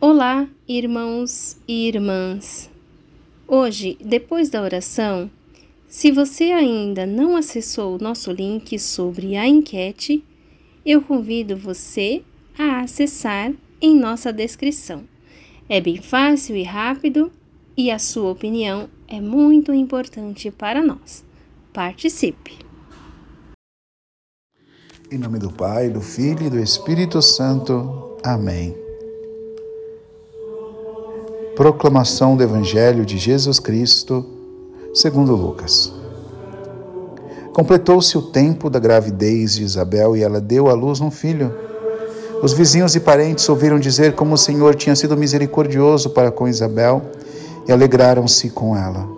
Olá, irmãos e irmãs. Hoje, depois da oração, se você ainda não acessou o nosso link sobre a enquete, eu convido você a acessar em nossa descrição. É bem fácil e rápido e a sua opinião é muito importante para nós. Participe! Em nome do Pai, do Filho e do Espírito Santo. Amém. Proclamação do Evangelho de Jesus Cristo, segundo Lucas. Completou-se o tempo da gravidez de Isabel e ela deu à luz um filho. Os vizinhos e parentes ouviram dizer como o Senhor tinha sido misericordioso para com Isabel e alegraram-se com ela.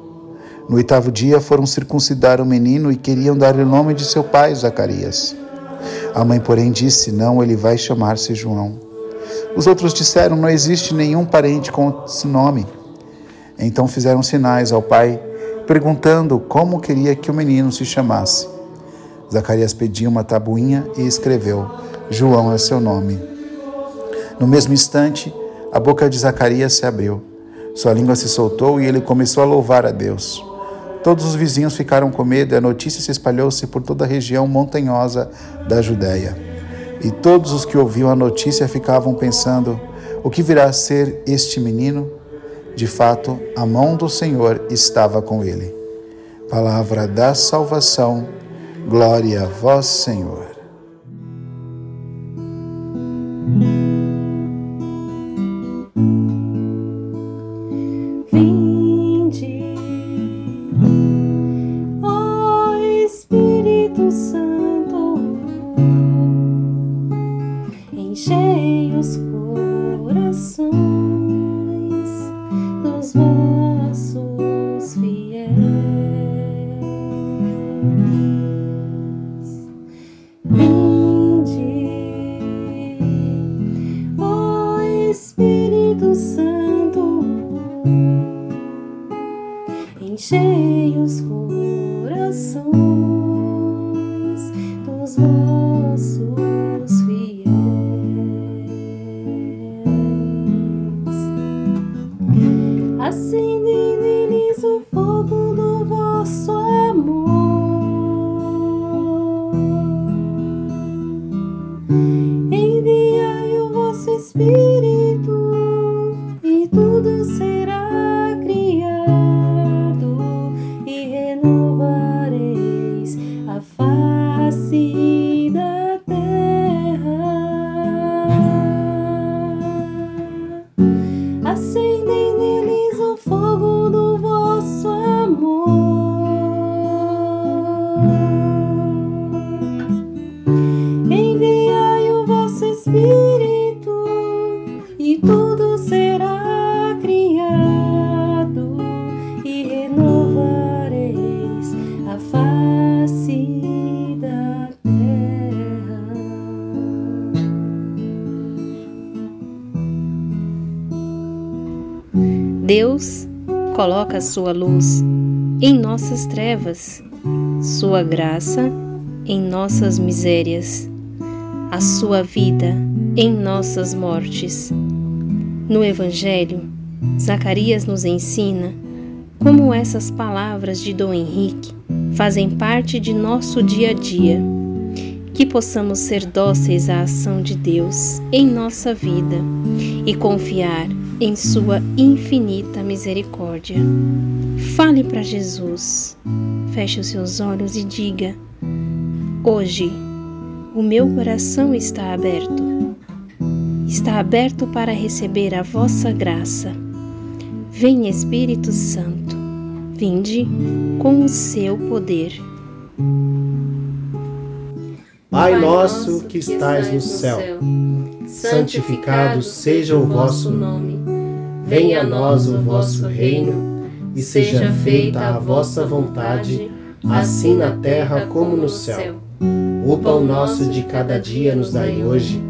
No oitavo dia foram circuncidar o menino e queriam dar-lhe o nome de seu pai, Zacarias. A mãe, porém, disse: Não, ele vai chamar-se João. Os outros disseram: Não existe nenhum parente com esse nome. Então fizeram sinais ao pai, perguntando como queria que o menino se chamasse. Zacarias pediu uma tabuinha e escreveu: João é seu nome. No mesmo instante, a boca de Zacarias se abriu. Sua língua se soltou e ele começou a louvar a Deus. Todos os vizinhos ficaram com medo e a notícia se espalhou-se por toda a região montanhosa da Judéia. E todos os que ouviam a notícia ficavam pensando: o que virá a ser este menino? De fato, a mão do Senhor estava com ele. Palavra da salvação, glória a vós, Senhor. Enchei os corações dos Deus coloca sua luz em nossas trevas, sua graça em nossas misérias, a sua vida em nossas mortes. No Evangelho, Zacarias nos ensina como essas palavras de Dom Henrique fazem parte de nosso dia a dia. Que possamos ser dóceis à ação de Deus em nossa vida e confiar em Sua infinita misericórdia. Fale para Jesus, feche os seus olhos e diga: Hoje, o meu coração está aberto. Está aberto para receber a vossa graça. Vem Espírito Santo, vinde com o seu poder. Pai nosso que estais no céu, santificado seja o vosso nome. Venha a nós o vosso reino e seja feita a vossa vontade, assim na terra como no céu. O pão nosso de cada dia nos dai hoje.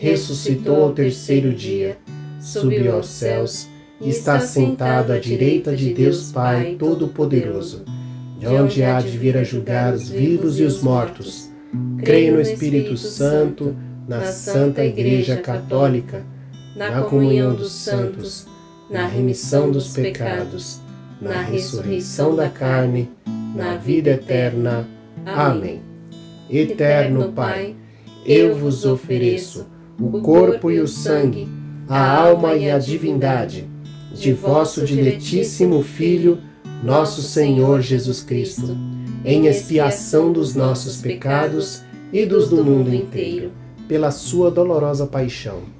ressuscitou ao terceiro dia, subiu aos céus e está sentado à direita de Deus Pai Todo-Poderoso, de onde há de vir a julgar os vivos e os mortos. Creio no Espírito Santo, na Santa Igreja Católica, na comunhão dos santos, na remissão dos pecados, na ressurreição da carne, na vida eterna. Amém. Eterno Pai, eu vos ofereço o corpo e o sangue, a alma e a divindade. de vosso diletíssimo Filho, nosso Senhor Jesus Cristo, em expiação dos nossos pecados e dos do mundo inteiro pela sua dolorosa paixão.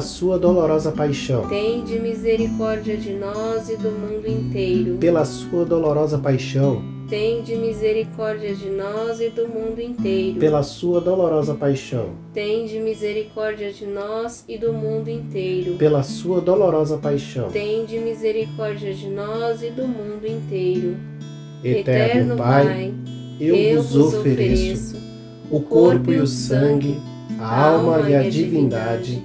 sua dolorosa paixão. Tende misericórdia de nós e do mundo inteiro. Pela sua dolorosa paixão Tende misericórdia de nós e do mundo inteiro. Pela sua dolorosa paixão. Tende misericórdia de nós e do mundo inteiro. Pela sua dolorosa paixão. Tende misericórdia de nós e do mundo inteiro. Eterno Pai, eu vos ofereço o corpo e o sangue, a alma e a divindade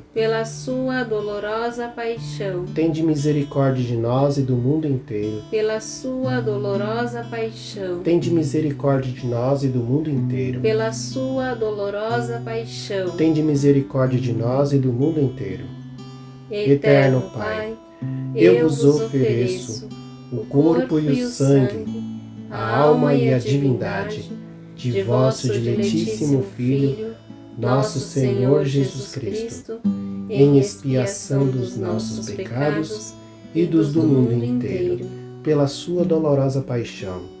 Pela sua dolorosa paixão. Tende misericórdia de nós e do mundo inteiro. Pela sua dolorosa paixão. Tende misericórdia de nós e do mundo inteiro. Pela sua dolorosa paixão. Tende misericórdia de nós e do mundo inteiro. Eterno Pai, eu vos ofereço o corpo e o sangue, a alma e a divindade de vosso diletíssimo Filho, nosso Senhor Jesus Cristo, em expiação dos nossos pecados e dos do mundo inteiro pela sua dolorosa paixão.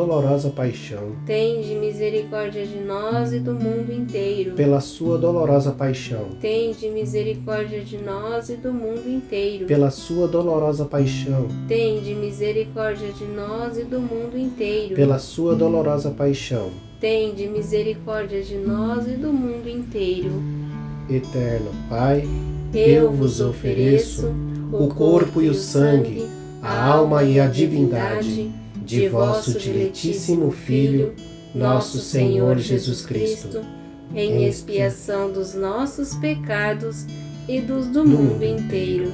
paixão. Tende misericórdia de nós e do mundo inteiro. Pela sua dolorosa paixão. Tende misericórdia de nós e do mundo inteiro. Pela sua dolorosa paixão. Tende misericórdia de nós e do mundo inteiro. Pela sua dolorosa paixão. Tende misericórdia de nós e do mundo inteiro. Eterno Pai, eu vos ofereço o corpo e o sangue, a alma e a divindade de vosso diletíssimo Filho, nosso Senhor Jesus Cristo, em expiação dos nossos pecados e dos do mundo inteiro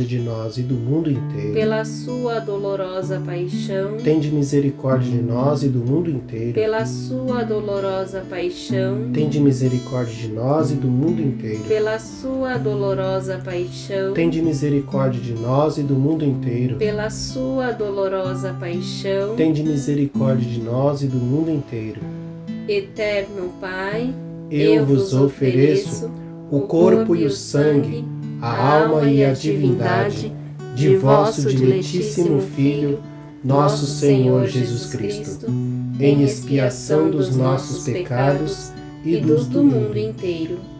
misericórdia de nós e do mundo inteiro. Pela sua dolorosa paixão, tende misericórdia de nós e do mundo inteiro. Pela sua dolorosa paixão, tende misericórdia de nós e do mundo inteiro. Pela sua dolorosa paixão, tende misericórdia de nós e do mundo inteiro. Pela sua dolorosa paixão, tende misericórdia de nós e do mundo inteiro. Eterno Pai, eu vos ofereço o corpo e o sangue a alma e a divindade de vosso diletíssimo Filho, nosso Senhor Jesus Cristo, em expiação dos nossos pecados e dos do mundo inteiro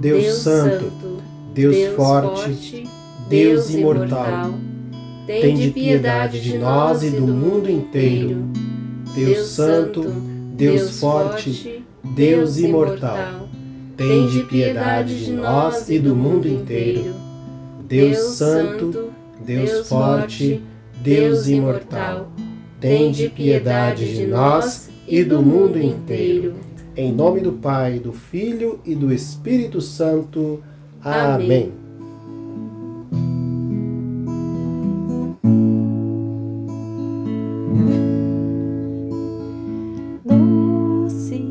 Deus, Deus Santo, Deus, Deus forte, forte Deus imortal Tende piedade de nós e do mundo inteiro. Deus Santo, Deus Forte, Deus Imortal, tende piedade de nós e do mundo inteiro. Deus Santo, Deus Forte, Deus Imortal, tende piedade de nós e do mundo inteiro. Em nome do Pai, do Filho e do Espírito Santo. Amém. que eu não sei,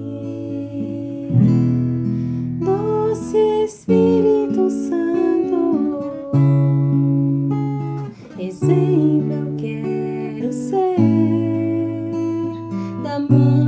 mistérios